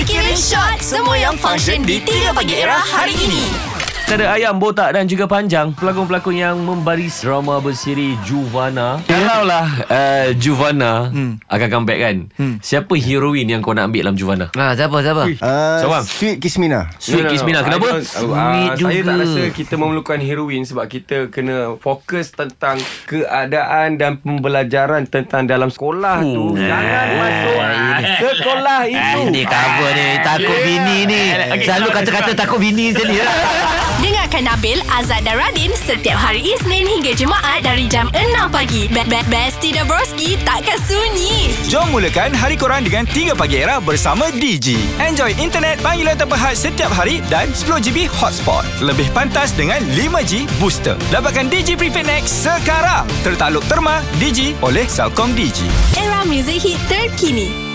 Fikirin shot Semua yang function di 3 pagi era hari ini Antara ayam, botak dan juga panjang Pelakon-pelakon yang membaris drama bersiri Juvana Kalaulah uh, Juvana hmm. akan comeback kan hmm. Siapa heroin yang kau nak ambil dalam Juvana? Ah, siapa siapa? Uh, Seorang. Sweet Kismina Sweet Kismina, kenapa? I don't- Sweet uh, saya tak juga. rasa kita memerlukan heroin sebab kita kena fokus tentang keadaan dan pembelajaran tentang dalam sekolah tu. Jangan masuk sekolah itu. Ah, Ini cover ni Takut bini ni Selalu kata-kata takut bini macam ni lah Dengarkan Nabil, Azad dan Radin Setiap hari Isnin hingga Jumaat Dari jam 6 pagi Be- Be- Besti dan Broski Takkan sunyi Jom mulakan hari korang dengan 3 pagi era bersama DG. Enjoy internet panggilan terpahat setiap hari dan 10GB hotspot. Lebih pantas dengan 5G booster. Dapatkan DG Prepaid Next sekarang. Tertakluk terma DG oleh Salcom DG. Era muzik hit terkini